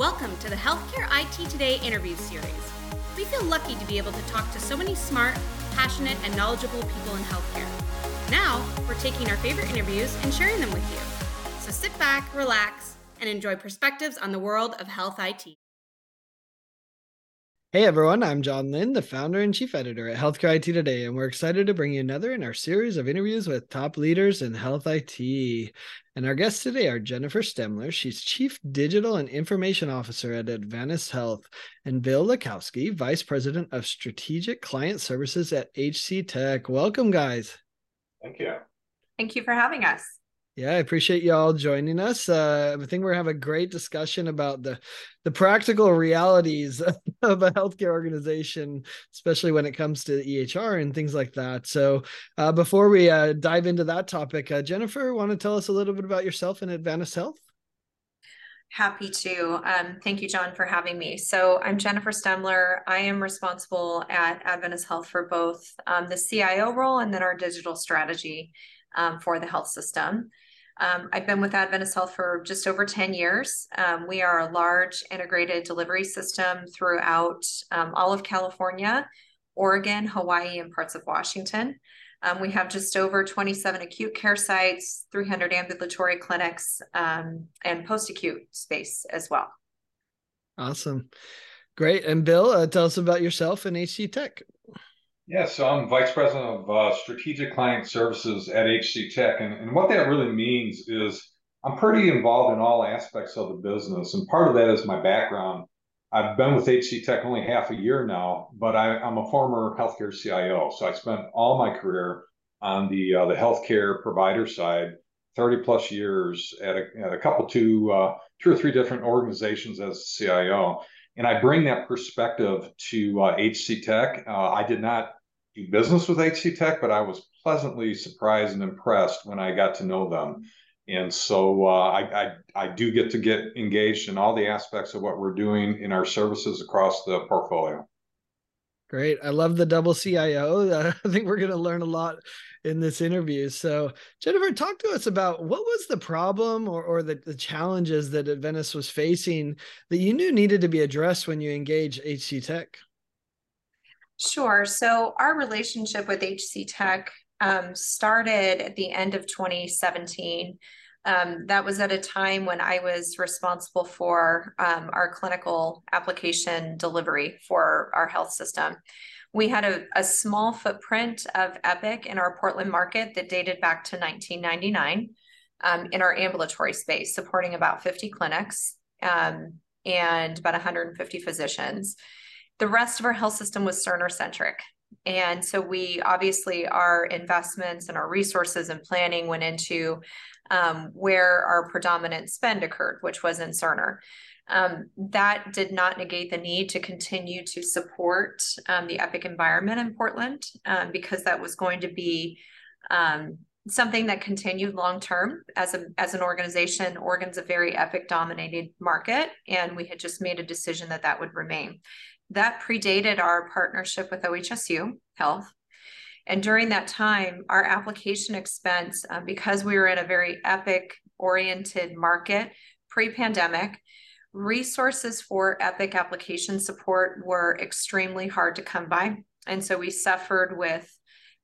Welcome to the Healthcare IT Today interview series. We feel lucky to be able to talk to so many smart, passionate, and knowledgeable people in healthcare. Now, we're taking our favorite interviews and sharing them with you. So sit back, relax, and enjoy perspectives on the world of health IT. Hey everyone, I'm John Lynn, the founder and chief editor at Healthcare IT Today, and we're excited to bring you another in our series of interviews with top leaders in health IT. And our guests today are Jennifer Stemmler. She's Chief Digital and Information Officer at Adventist Health, and Bill Lewkowski, Vice President of Strategic Client Services at HCTec. Welcome, guys. Thank you. Thank you for having us. Yeah, I appreciate you all joining us. Uh, I think we're having a great discussion about the the practical realities of a healthcare organization, especially when it comes to EHR and things like that. So, uh, before we uh, dive into that topic, uh, Jennifer, want to tell us a little bit about yourself and Adventist Health? Happy to. Um, thank you, John, for having me. So, I'm Jennifer Stemmler. I am responsible at Adventist Health for both um, the CIO role and then our digital strategy um, for the health system. Um, I've been with Adventist Health for just over 10 years. Um, we are a large integrated delivery system throughout um, all of California, Oregon, Hawaii, and parts of Washington. Um, we have just over 27 acute care sites, 300 ambulatory clinics, um, and post acute space as well. Awesome. Great. And Bill, uh, tell us about yourself and HCTec. Yeah, so I'm Vice President of uh, Strategic Client Services at HCTec. And, and what that really means is I'm pretty involved in all aspects of the business. And part of that is my background. I've been with HCTec only half a year now, but I, am a former healthcare CIO. So I spent all my career on the uh, the healthcare provider side, 30 plus years at a, at a couple, two, uh, two or three different organizations as CIO. And I bring that perspective to uh, HCTec. Uh, I did not do business with HCTec, but I was pleasantly surprised and impressed when I got to know them. And so uh, I, I, I do get to get engaged in all the aspects of what we're doing in our services across the portfolio. Great. I love the double CIO. I think we're going to learn a lot in this interview. So, Jennifer, talk to us about what was the problem or, or the, the challenges that Adventist was facing that you knew needed to be addressed when you engage HCTec. Sure. So our relationship with HCTec um, started at the end of 2017. Um, that was at a time when I was responsible for um, our clinical application delivery for our health system. We had a, a, small footprint of Epic in our Portland market that dated back to 1999 um, in our ambulatory space, supporting about 50 clinics um, and about 150 physicians. The rest of our health system was Cerner centric. And so we obviously, our investments and our resources and planning went into um, where our predominant spend occurred, which was in Cerner. Um, that did not negate the need to continue to support um, the Epic environment in Portland um, because that was going to be um, something that continued long term as as an organization. Oregon's a very Epic dominated market, and we had just made a decision that that would remain. That predated our partnership with OHSU Health. And during that time, our application expense, uh, because we were in a very epic oriented market pre pandemic, resources for epic application support were extremely hard to come by. And so we suffered with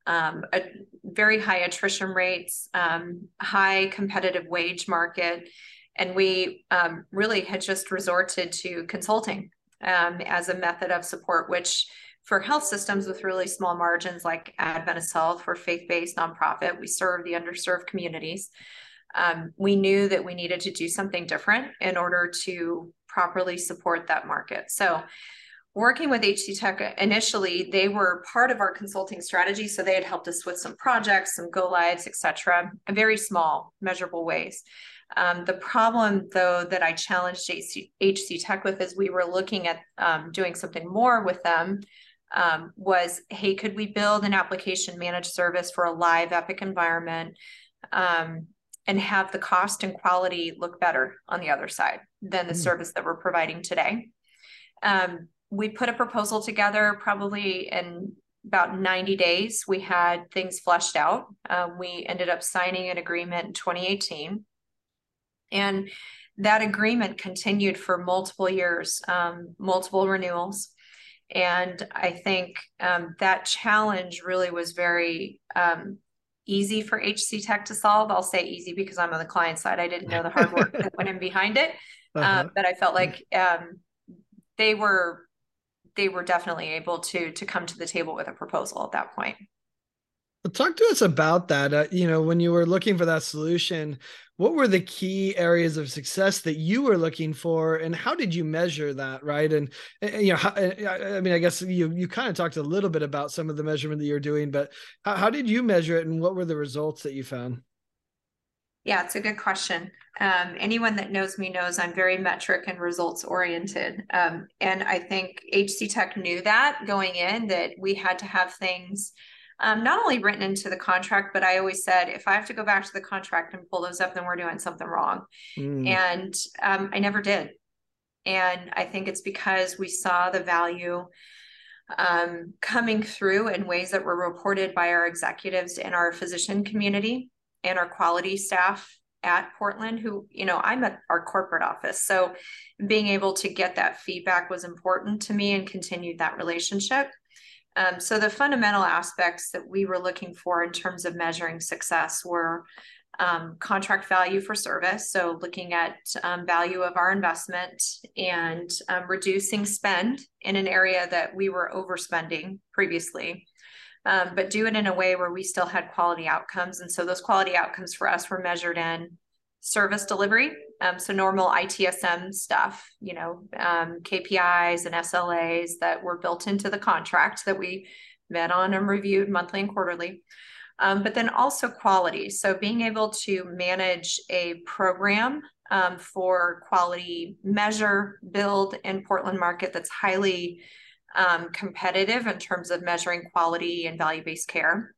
um, a very high attrition rates, um, high competitive wage market, and we um, really had just resorted to consulting um, as a method of support, which for health systems with really small margins like Adventist Health, we're faith-based nonprofit. We serve the underserved communities. Um, we knew that we needed to do something different in order to properly support that market. So working with HCTec initially, they were part of our consulting strategy. So they had helped us with some projects, some go lives, et cetera, very small, measurable ways. Um, the problem, though, that I challenged HC, HCTec with is we were looking at um, doing something more with them um, was hey, could we build an application managed service for a live Epic environment um, and have the cost and quality look better on the other side than the mm. service that we're providing today? Um, we put a proposal together probably in about 90 days. We had things fleshed out. Um, we ended up signing an agreement in 2018 and that agreement continued for multiple years, um, multiple renewals. And I think um, that challenge really was very um, easy for HCTec to solve. I'll say easy because I'm on the client side. I didn't know the hard work that went in behind it, uh-huh. uh, but I felt like um, they were they were definitely able to to come to the table with a proposal at that point. Talk to us about that. Uh, you know, when you were looking for that solution, what were the key areas of success that you were looking for, and how did you measure that? Right, and, and you know, how, I mean, I guess you you kind of talked a little bit about some of the measurement that you're doing, but how, how did you measure it, and what were the results that you found? Yeah, it's a good question. Um, anyone that knows me knows I'm very metric and results oriented. Um, and I think HCTec knew that going in, that we had to have things um, not only written into the contract, but I always said, if I have to go back to the contract and pull those up, then we're doing something wrong. Mm. And um, I never did. And I think it's because we saw the value um, coming through in ways that were reported by our executives and our physician community and our quality staff at Portland, who, you know, I'm at our corporate office. So being able to get that feedback was important to me and continued that relationship. Um, so the fundamental aspects that we were looking for in terms of measuring success were um, contract value for service. So looking at um, value of our investment and um, reducing spend in an area that we were overspending previously. Um, but do it in a way where we still had quality outcomes. And so those quality outcomes for us were measured in service delivery. Um, so normal ITSM stuff, you know, um, KPIs and SLAs that were built into the contract that we met on and reviewed monthly and quarterly. Um, but then also quality. So being able to manage a program um, for quality measure, build in Portland market that's highly um, competitive in terms of measuring quality and value-based care.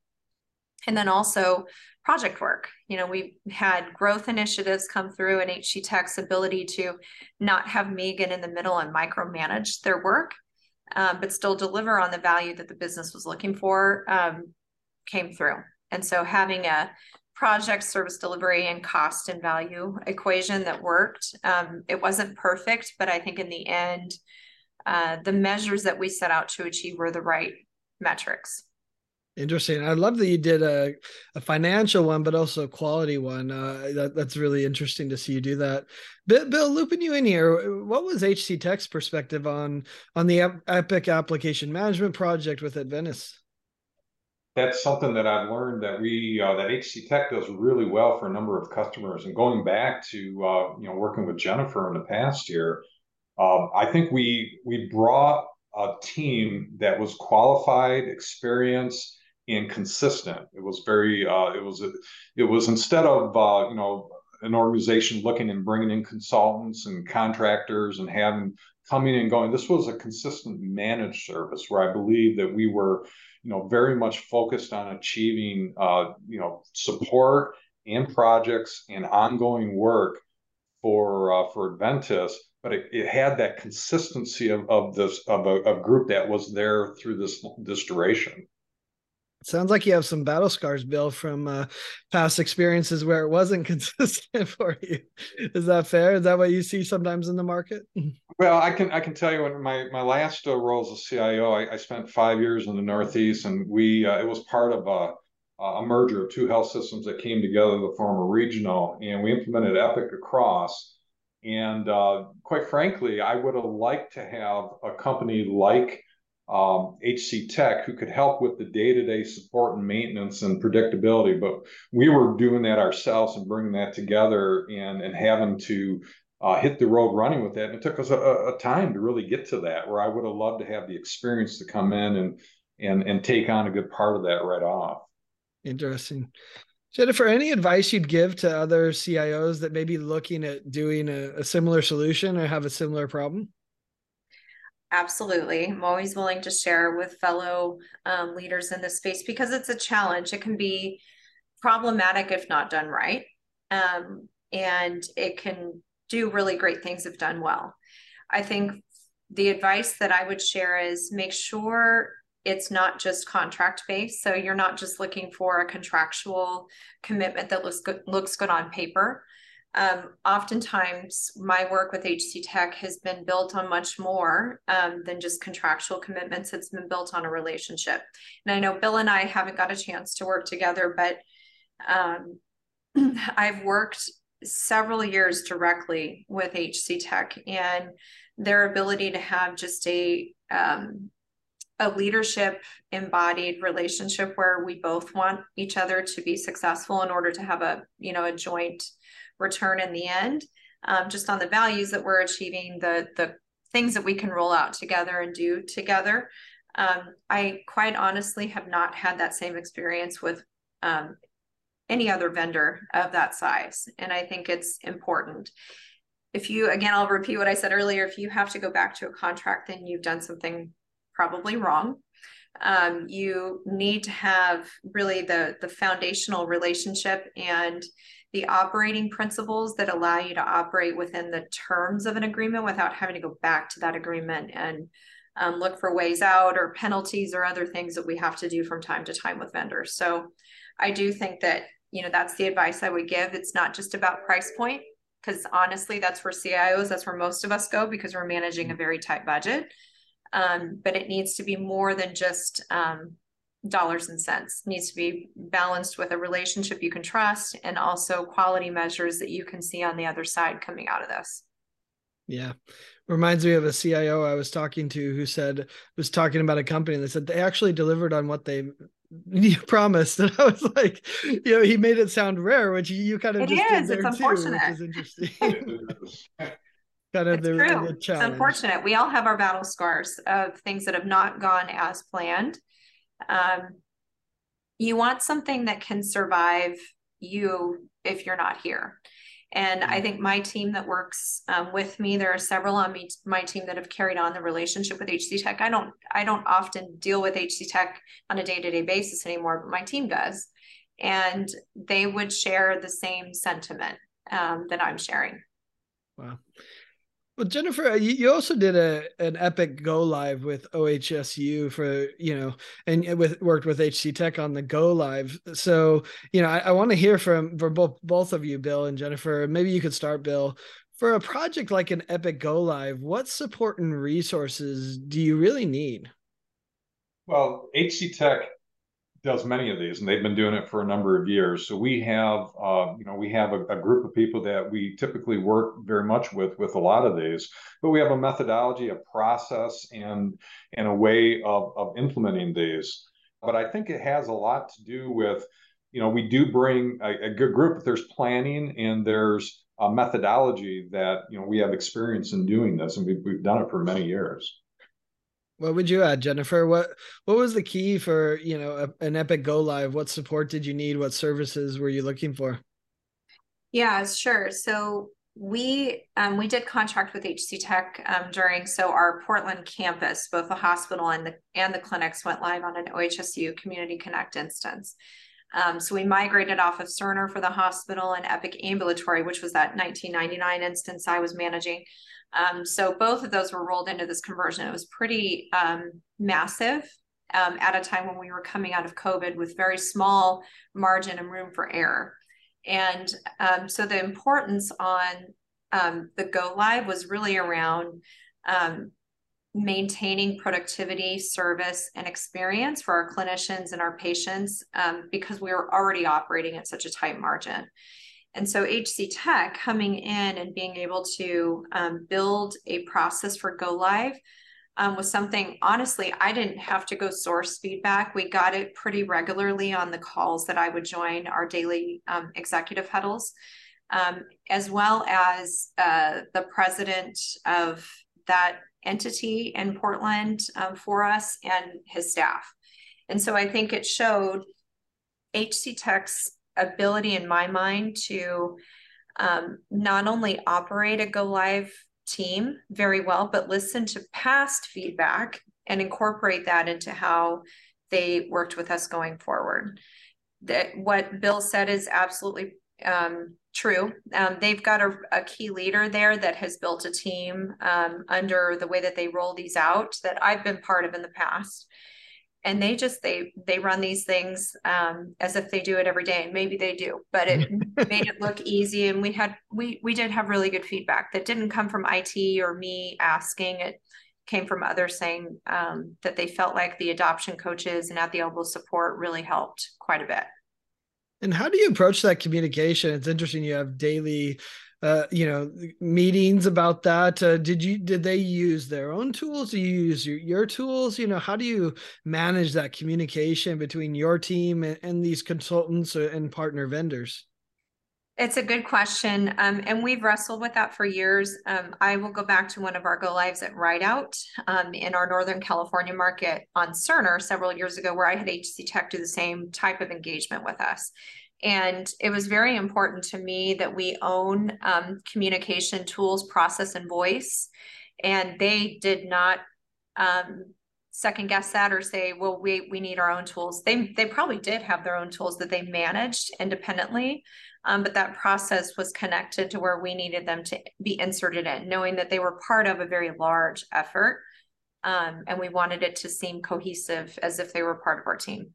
And then also project work. You know, we had growth initiatives come through and HCTec's ability to not have Megan in the middle and micromanage their work, um, but still deliver on the value that the business was looking for um, came through. And so having a project service delivery and cost and value equation that worked, um, it wasn't perfect, but I think in the end, uh, the measures that we set out to achieve were the right metrics. Interesting. I love that you did a, a financial one, but also a quality one. Uh, that, that's really interesting to see you do that. Bill, Bill, looping you in here, what was HCTec's perspective on on the Epic application management project with Adventist? That's something that I've learned that we uh, that HCTec does really well for a number of customers. And going back to uh, you know working with Jennifer in the past year, um, I think we we brought a team that was qualified, experienced and consistent. It was very, uh, it was, it was instead of, uh, you know, an organization looking and bringing in consultants and contractors and having coming and going. This was a consistent managed service where I believe that we were, you know, very much focused on achieving, uh, you know, support and projects and ongoing work for uh, for Adventist. But it, it had that consistency of, of this of a, a group that was there through this this duration. Sounds like you have some battle scars, Bill, from uh, past experiences where it wasn't consistent for you. Is that fair? Is that what you see sometimes in the market? Well, I can I can tell you in my my last uh, role as a CIO, I, I, spent five years in the Northeast, and we uh, it was part of a a merger of two health systems that came together to form a regional, and we implemented Epic across. And uh, quite frankly, I would have liked to have a company like um, HCTec who could help with the day-to-day support and maintenance and predictability. But we were doing that ourselves and bringing that together and and having to uh, hit the road running with that. And it took us a, a, time to really get to that. Where I would have loved to have the experience to come in and and and take on a good part of that right off. Interesting. Jennifer, any advice you'd give to other CIOs that may be looking at doing a, a similar solution or have a similar problem? Absolutely. I'm always willing to share with fellow um, leaders in this space because it's a challenge. It can be problematic if not done right. Um, and it can do really great things if done well. I think the advice that I would share is make sure it's not just contract based. So you're not just looking for a contractual commitment that looks good, looks good on paper. Um, oftentimes my work with HCTec has been built on much more um, than just contractual commitments. It's been built on a relationship. And I know Bill and I haven't got a chance to work together, but um, I've worked several years directly with HCTec and their ability to have just a um, a leadership embodied relationship where we both want each other to be successful in order to have a you know a joint return in the end um, just on the values that we're achieving the the things that we can roll out together and do together. Um, i quite honestly have not had that same experience with um, any other vendor of that size and i think it's important. If you again i'll repeat what i said earlier if you have to go back to a contract then you've done something probably wrong. Um, you need to have really the the foundational relationship and the operating principles that allow you to operate within the terms of an agreement without having to go back to that agreement and um, look for ways out or penalties or other things that we have to do from time to time with vendors. So I do think that, you know, that's the advice I would give. It's not just about price point, because honestly, that's where CIOs, that's where most of us go because we're managing a very tight budget. Um, but it needs to be more than just um, dollars and cents it needs to be balanced with a relationship you can trust and also quality measures that you can see on the other side coming out of this. Yeah. Reminds me of a cio i was talking to who said was talking about a company that said they actually delivered on what they promised. And i was like you know he made it sound rare which you kind of it just is. did there it's too, unfortunate. which is interesting. Kind of it's the, true. the it's unfortunate. We all have our battle scars of things that have not gone as planned um, you want something that can survive you if you're not here. And I think my team that works um, with me, there are several on me, my team that have carried on the relationship with HCTec. I don't, I don't often deal with HCTec on a day-to-day basis anymore, but my team does, and they would share the same sentiment um, that I'm sharing. Wow. Well, Jennifer, uh, you also did a an epic go live with OHSU for you know, and uh, with worked with HCTec on the go live. So you know, I, I want to hear from from both both of you, Bill and Jennifer. Maybe you could start, Bill. For a project like an epic go live, what support and resources do you really need? Well, HCTec does many of these, and they've been doing it for a number of years. So we have, uh, you know, we have a, a, group of people that we typically work very much with with a lot of these. But we have a methodology, a process, and and a way of of implementing these. But I think it has a lot to do with, you know, we do bring a, a good group. There's planning and there's a methodology that you know we have experience in doing this, and we've, we've done it for many years. What would you add, Jennifer? What what was the key for you know a, an epic go live? What support did you need? What services were you looking for? Yeah, sure. So we um, we did contract with HCTec um, during so our Portland campus, both the hospital and the and the clinics went live on an OHSU Community Connect instance. Um, so we migrated off of Cerner for the hospital and Epic Ambulatory, which was that 1999 instance I was managing. Um, so both of those were rolled into this conversion. It was pretty um, massive um, at a time when we were coming out of COVID with very small margin and room for error. And um, so the importance on um, the go live was really around um, maintaining productivity, service, and experience for our clinicians and our patients because we were already operating at such a tight margin. And so HCTec coming in and being able to um, build a process for go live um, was something, honestly, I didn't have to go source feedback. We got it pretty regularly on the calls that I would join our daily um, executive huddles, um, as well as uh, the president of that entity in Portland um, for us and his staff. And so I think it showed HCTec's ability in my mind to um, not only operate a go live team very well, but listen to past feedback and incorporate that into how they worked with us going forward. That what Bill said is absolutely um, true. Um, they've got a, a, key leader there that has built a team um, under the way that they roll these out that I've been part of in the past and they just they they run these things um, as if they do it every day and maybe they do but it made it look easy and we had we we did have really good feedback that didn't come from it or me asking it came from others saying um, that they felt like the adoption coaches and at the elbow support really helped quite a bit. And how do you approach that communication? It's interesting you have daily uh, you know meetings about that uh, did you did they use their own tools do you use your, your tools you know how do you manage that communication between your team and, and these consultants and partner vendors it's a good question. Um, and we've wrestled with that for years. Um, I will go back to one of our go lives at Rideout um, in our Northern California market on Cerner several years ago, where I had HCTec do the same type of engagement with us. And it was very important to me that we own um, communication tools, process, and voice. And they did not um, second guess that or say, well, we we need our own tools. They they probably did have their own tools that they managed independently, um, but that process was connected to where we needed them to be inserted in, knowing that they were part of a very large effort, um, and we wanted it to seem cohesive as if they were part of our team.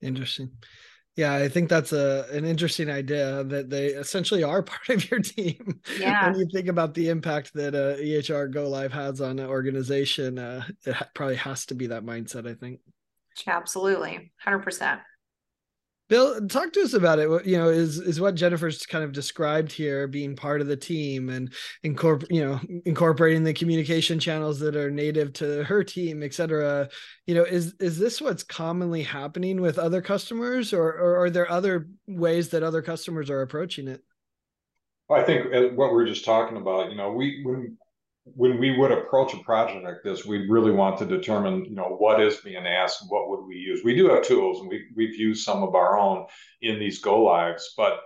Interesting. Yeah, I think that's a an interesting idea that they essentially are part of your team. Yeah. when you think about the impact that uh, EHR Go Live has on an organization, uh, it probably has to be that mindset. I think. Absolutely, hundred percent. Bill, talk to us about it. You know, is is what Jennifer's kind of described here, being part of the team and incorporate, you know, incorporating the communication channels that are native to her team, et cetera. You know, is is this what's commonly happening with other customers, or or are there other ways that other customers are approaching it? I think uh, what we are just talking about, you know, we when when we would approach a project like this, we really want to determine, you know, what is being asked, what would we use. We do have tools, and we we've used some of our own in these go lives. But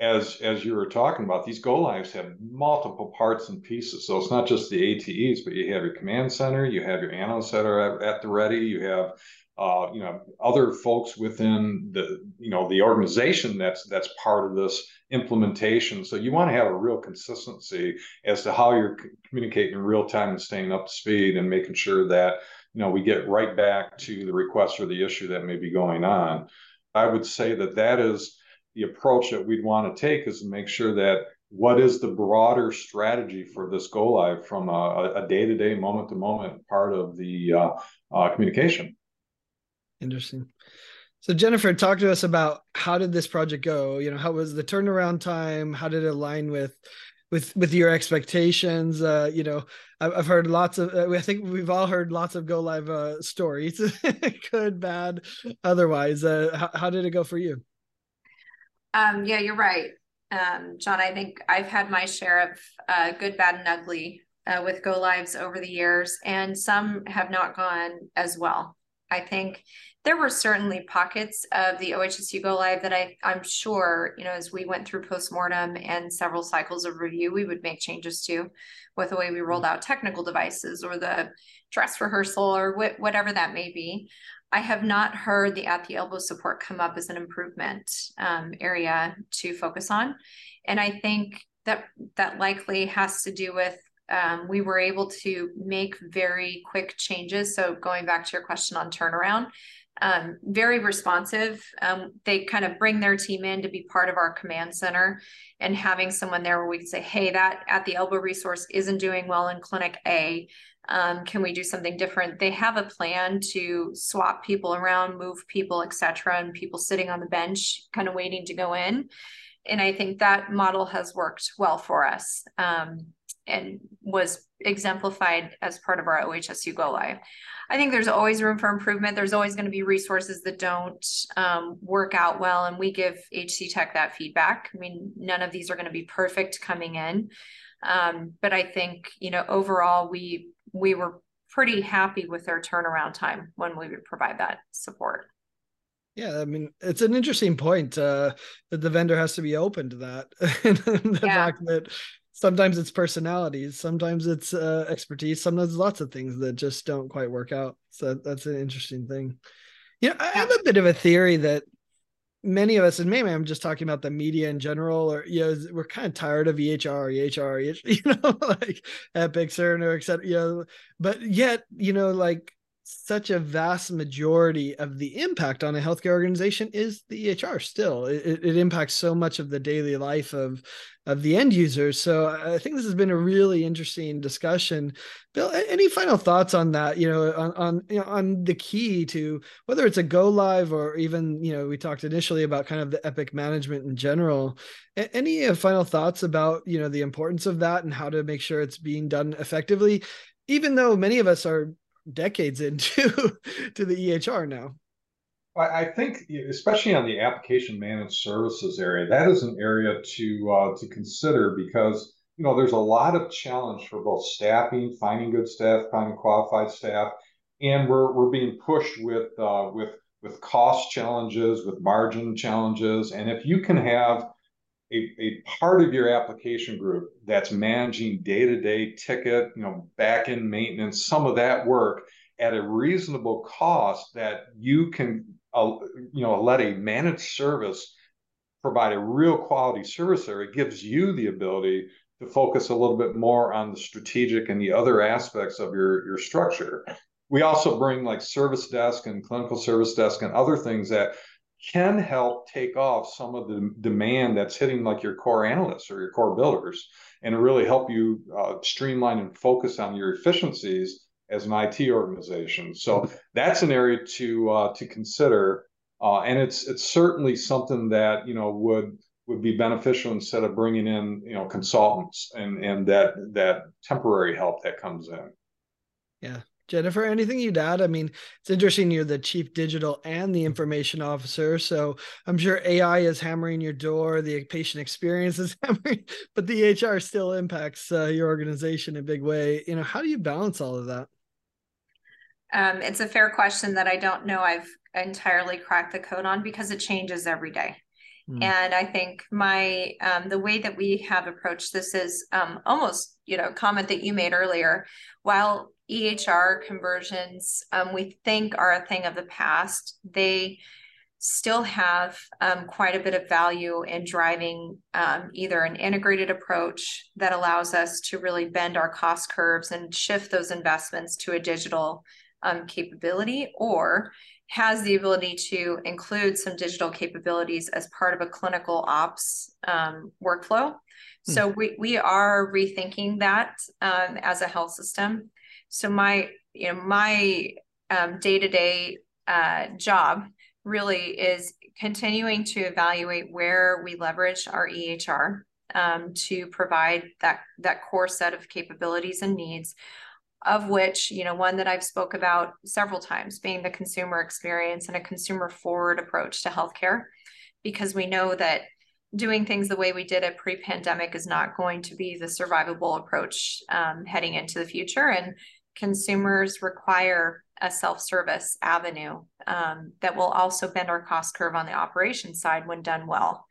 as as you were talking about, these go lives have multiple parts and pieces. So it's not just the ATEs, but you have your command center, you have your analysts that are at, at the ready, you have uh, you know other folks within the you know the organization that's that's part of this implementation. So you want to have a real consistency as to how you're communicating in real time and staying up to speed and making sure that you know we get right back to the request or the issue that may be going on. I would say that that is the approach that we'd want to take is to make sure that what is the broader strategy for this go live from a, a day-to-day moment-to-moment part of the uh, uh, communication interesting so Jennifer, talk to us about how did this project go? You know, how was the turnaround time? How did it align with with with your expectations? Uh, you know, I've, heard lots of. Uh, I think we've all heard lots of go live uh, stories, good, bad, otherwise. Uh, how, how did it go for you? Um, yeah, you're right, um, John. I think I've had my share of uh, good, bad, and ugly uh, with go lives over the years, and some have not gone as well. I think there were certainly pockets of the OHSU Go Live that I, I'm sure, you know, as we went through postmortem and several cycles of review, we would make changes to with the way we rolled out technical devices or the dress rehearsal or wh- whatever that may be. I have not heard the at the elbow support come up as an improvement um, area to focus on. And I think that that likely has to do with um, we were able to make very quick changes. So going back to your question on turnaround, um, very responsive. Um, they kind of bring their team in to be part of our command center and having someone there where we can say, hey, that at the elbow resource isn't doing well in clinic A. Um, can we do something different? They have a plan to swap people around, move people, etc., and people sitting on the bench, kind of waiting to go in. And I think that model has worked well for us um, and was exemplified as part of our OHSU Go Live. I think there's always room for improvement. There's always going to be resources that don't um, work out well, and we give HCTec that feedback. I mean, none of these are going to be perfect coming in, um, but I think you know overall we we were pretty happy with their turnaround time when we would provide that support. Yeah, I mean, it's an interesting point uh, that the vendor has to be open to that. the yeah. fact that sometimes it's personalities sometimes it's uh, expertise sometimes lots of things that just don't quite work out. So that's an interesting thing. You know i have a bit of a theory that many of us and maybe i'm just talking about the media in general or you know we're kind of tired of ehr ehr you know like epic cerner etc you know but yet you know like such a vast majority of the impact on a healthcare organization is the EHR still. It, it, impacts so much of the daily life of of the end users. So I think this has been a really interesting discussion. Bill, any final thoughts on that? You know, on on you know, on the key to whether it's a go live or even you know we talked initially about kind of the Epic management in general. Any uh, final thoughts about you know the importance of that and how to make sure it's being done effectively? Even though many of us are decades into to the EHR now. I think, especially on the application managed services area, that is an area to uh, to consider because you know there's a lot of challenge for both staffing, finding good staff, finding qualified staff, and we're we're being pushed with uh, with with cost challenges, with margin challenges, and if you can have a, a part of your application group that's managing day-to-day ticket, you know, back-end maintenance, some of that work at a reasonable cost that you can, uh, you know, let a managed service provide a real quality service there. It gives you the ability to focus a little bit more on the strategic and the other aspects of your, your structure. We also bring like service desk and clinical service desk and other things that can help take off some of the demand that's hitting like your core analysts or your core builders and really help you uh, streamline and focus on your efficiencies as an IT organization. So that's an area to uh, to consider, uh, and it's it's certainly something that you know would would be beneficial instead of bringing in you know consultants and and that that temporary help that comes in. Yeah, Jennifer, anything you'd add? I mean, it's interesting you're the chief digital and the information officer. So I'm sure AI is hammering your door, the patient experience is hammering, but the EHR still impacts uh, your organization in a big way. You know, how do you balance all of that? Um, it's a fair question that I don't know I've entirely cracked the code on because it changes every day. Mm. And I think my um, the way that we have approached this is um, almost you know comment that you made earlier. While EHR conversions um, we think are a thing of the past, they still have um, quite a bit of value in driving um, either an integrated approach that allows us to really bend our cost curves and shift those investments to a digital um, capability, or has the ability to include some digital capabilities as part of a clinical ops um, workflow. Hmm. So we, we are rethinking that um, as a health system. So my you know my day to day job really is continuing to evaluate where we leverage our EHR um, to provide that that core set of capabilities and needs of which you know one that i've spoke about several times being the consumer experience and a consumer forward approach to healthcare because we know that doing things the way we did it pre-pandemic is not going to be the survivable approach um, heading into the future. And consumers require a self-service avenue um, that will also bend our cost curve on the operation side when done well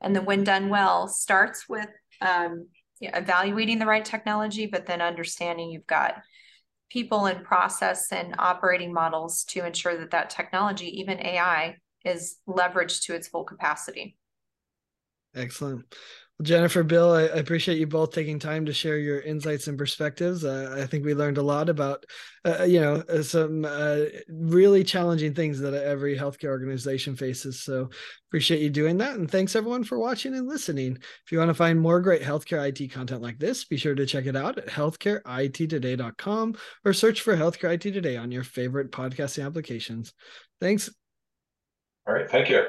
and the when done well starts with um, evaluating the right technology but then understanding you've got people and process and operating models to ensure that that technology, even AI, is leveraged to its full capacity. Excellent. Jennifer, Bill, I, appreciate you both taking time to share your insights and perspectives. Uh, I think we learned a lot about, uh, you know, uh, some uh, really challenging things that every healthcare organization faces. So appreciate you doing that. And thanks everyone for watching and listening. If you want to find more great healthcare IT content like this, be sure to check it out at healthcareittoday.com or search for Healthcare IT Today on your favorite podcasting applications. Thanks. All right. Thank you.